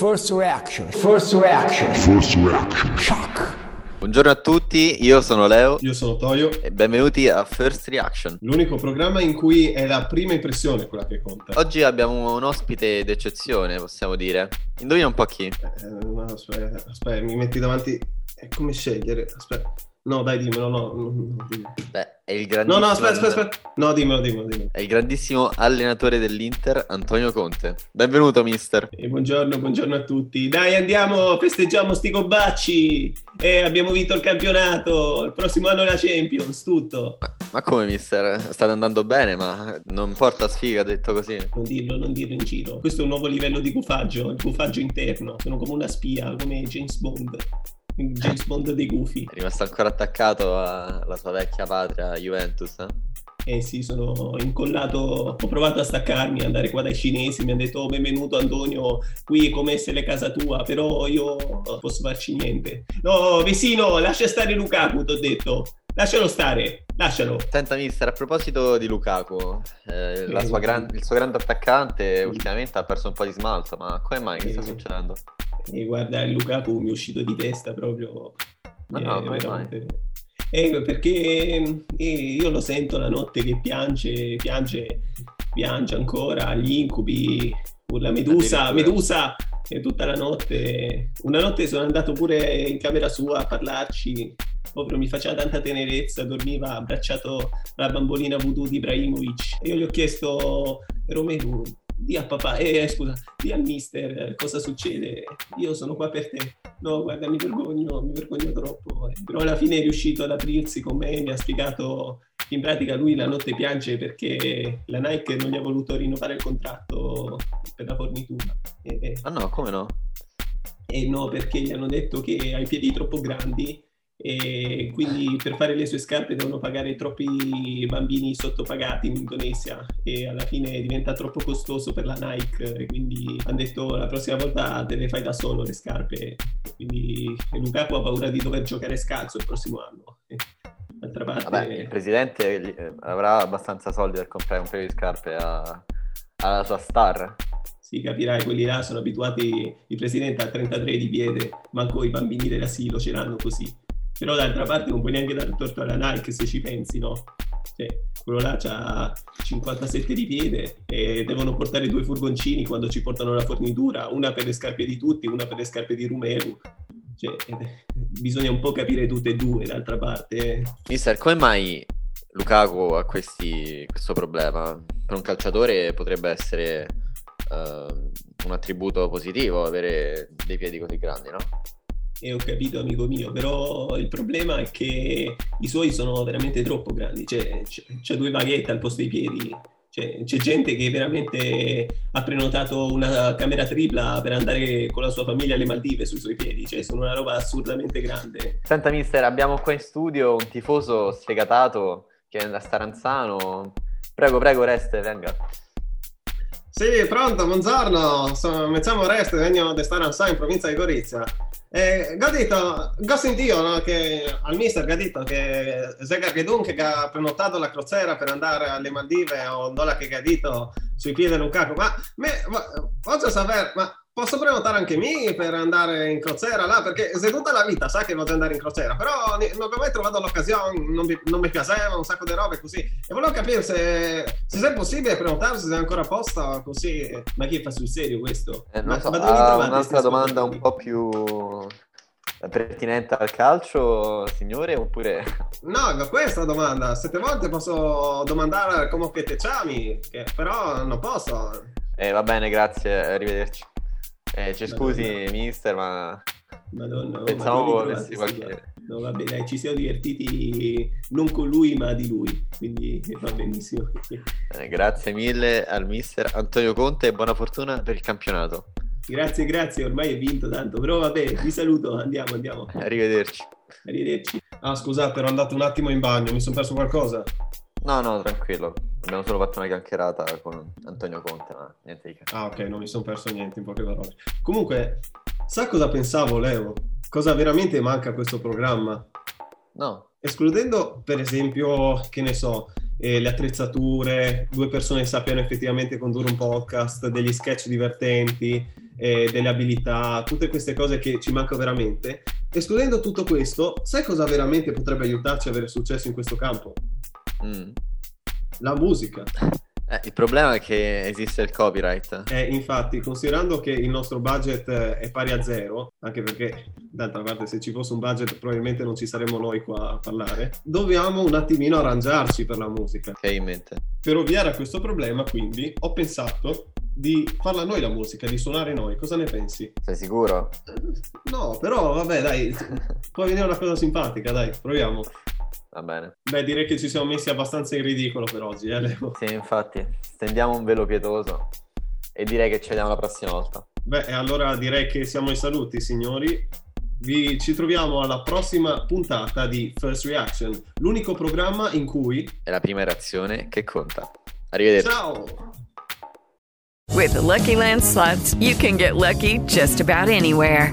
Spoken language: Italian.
First reaction. First reaction. First reaction. Shock. Buongiorno a tutti, io sono Leo Io sono Toio. e benvenuti a First Reaction. L'unico programma in cui è la prima impressione quella che conta. Oggi abbiamo un ospite d'eccezione, possiamo dire. Indovina un po' chi? Eh, no, aspetta, aspetta, mi metti davanti. È come scegliere. Aspetta. No, dai, dimmelo. No, no, no, dimmelo. Beh, è il no, grandissimo, no aspetta, aspetta, aspetta. No, dimmelo, dimmelo, dimmelo. È il grandissimo allenatore dell'Inter, Antonio Conte. Benvenuto, mister. E buongiorno, buongiorno a tutti. Dai, andiamo, festeggiamo sti cobacci. E abbiamo vinto il campionato. Il prossimo anno la Champions, tutto. Ma, ma come, mister? State andando bene, ma non porta sfiga detto così. Non dirlo, non dirlo in giro. Questo è un nuovo livello di gufaggio, il gufaggio interno. Sono come una spia, come James Bond. James Bond dei gufi. È rimasto ancora attaccato alla sua vecchia patria, Juventus. Eh? Eh sì, sono incollato, ho provato a staccarmi, andare qua dai cinesi, mi hanno detto oh, benvenuto Antonio, qui è come se è casa tua, però io non posso farci niente. No, vicino, lascia stare Lukaku, ti ho detto, lascialo stare, lascialo. Senta, mister, a proposito di Lukaku, eh, la sua gran- il suo grande attaccante ultimamente ha perso un po' di smalto, ma come mai? Che sta Eh. succedendo? E guarda, il Lukaku mi è uscito di testa proprio. Ma Eh, no, come veramente. Eh, perché eh, io lo sento la notte che piange, piange, piange ancora, gli incubi, urla Medusa. Medusa, e tutta la notte. Una notte sono andato pure in camera sua a parlarci, proprio mi faceva tanta tenerezza, dormiva abbracciato alla bambolina voodoo di Ibrahimovic. E io gli ho chiesto, Romelu, di a papà, eh, scusa, di al mister eh, cosa succede, io sono qua per te. No, guarda, mi vergogno, mi vergogno troppo. eh. Però alla fine è riuscito ad aprirsi con me, mi ha spiegato che in pratica lui la notte piange perché la Nike non gli ha voluto rinnovare il contratto per la fornitura. E, e- Ah no, come no? e no, perché gli hanno detto che ha i piedi troppo grandi e quindi per fare le sue scarpe devono pagare troppi bambini sottopagati in Indonesia e alla fine diventa troppo costoso per la Nike e quindi hanno detto la prossima volta te le fai da solo le scarpe quindi Lukaku ha paura di dover giocare scalzo il prossimo anno d'altra parte Vabbè, il presidente eh, avrà abbastanza soldi per comprare un paio di scarpe a- alla sua star. Sì, capirai, quelli là sono abituati, il presidente ha 33 di piede, manco i bambini dell'asilo ce l'hanno così. Però d'altra parte non puoi neanche dare torto alla Nike se ci pensi, no? Cioè, quello là ha 57 di piede e devono portare due furgoncini quando ci portano la fornitura, una per le scarpe di tutti, una per le scarpe di Rumelu. Cioè, eh, bisogna un po' capire tutte e due, d'altra parte. eh. Mister, come mai Lukaku ha questi- questo problema? Per un calciatore potrebbe essere ehm, un attributo positivo avere dei piedi così grandi, no? E ho capito, amico mio, però il problema è che i suoi sono veramente troppo grandi, cioè c'è, c'è due baguette al posto dei piedi, Cioè, c'è gente che veramente ha prenotato una camera tripla per andare con la sua famiglia alle Maldive sui suoi piedi, cioè sono una roba assurdamente grande. Senta mister, abbiamo qua in studio un tifoso sfegatato che è da Staranzano. Prego, prego, Reste, venga. Sì, pronto, buongiorno, sono Mezzamo Reste, vengo da Staranzano in provincia di Gorizia. Eh, ho detto, ho sentito no, che al mister che ha detto che Zegar Gedun che ha prenotato la crociera per andare alle Maldive o Dola che ha detto sui piedi di Lukaku, ma, me, ma posso sapere, ma posso prenotare anche me per andare in crociera là? Perché se tutta la vita sa che voglio andare in crociera, però non ho mai trovato l'occasione, non mi, non mi piaceva, un sacco di robe così. E volevo capire se, se è possibile prenotarsi, se è ancora a posto, così. Ma chi fa sul serio questo? Eh, ma, so, ma trovate un'altra domanda un po' più pertinente al calcio, signore, oppure... No, da questa domanda. Sette volte posso domandare come che te chiami, che però non posso. Eh, va bene, grazie, arrivederci. Eh, ci Madonna. scusi, mister, ma Madonna, oh, pensavo sti qualche... No, vabbè, dai, ci siamo divertiti non con lui, ma di lui. Quindi va benissimo. Eh, grazie mille al mister Antonio Conte e buona fortuna per il campionato. Grazie, grazie, ormai è vinto tanto, però vabbè, vi saluto, andiamo, andiamo. Arrivederci. Arrivederci. Ah, scusate, ero andato un attimo in bagno, mi sono perso qualcosa. No, no, tranquillo. Abbiamo solo fatto una chiacchierata con Antonio Conte, ma niente di che. Ah, ok, non mi sono perso niente, in poche parole. Comunque, sa cosa pensavo, Leo? Cosa veramente manca a questo programma? No, Escludendo, per esempio, che ne so, eh, le attrezzature, due persone che sappiano effettivamente condurre un podcast, degli sketch divertenti, eh, delle abilità, tutte queste cose che ci mancano veramente. Escludendo tutto questo, sai cosa veramente potrebbe aiutarci ad avere successo in questo campo? Mm. La musica. Eh, il problema è che esiste il copyright. Eh, infatti, considerando che il nostro budget eh, è pari a zero, anche perché d'altra parte se ci fosse un budget probabilmente non ci saremmo noi qua a parlare, dobbiamo un attimino arrangiarci per la musica. Che hai in mente? Per ovviare a questo problema, quindi, ho pensato di farla noi la musica, di suonare noi. Cosa ne pensi? Sei sicuro? No, però vabbè, dai, può venire una cosa simpatica, dai, proviamo. Va bene. Beh, direi che ci siamo messi abbastanza in ridicolo per oggi, eh, Leo? Sì, infatti, stendiamo un velo pietoso e direi che ci vediamo la prossima volta. Beh, e allora direi che siamo ai saluti, signori. Vi, ci troviamo alla prossima puntata di First Reaction, l'unico programma in cui... È la prima reazione che conta. Arrivederci. Ciao! With the Lucky Land slots, you can get lucky just about anywhere.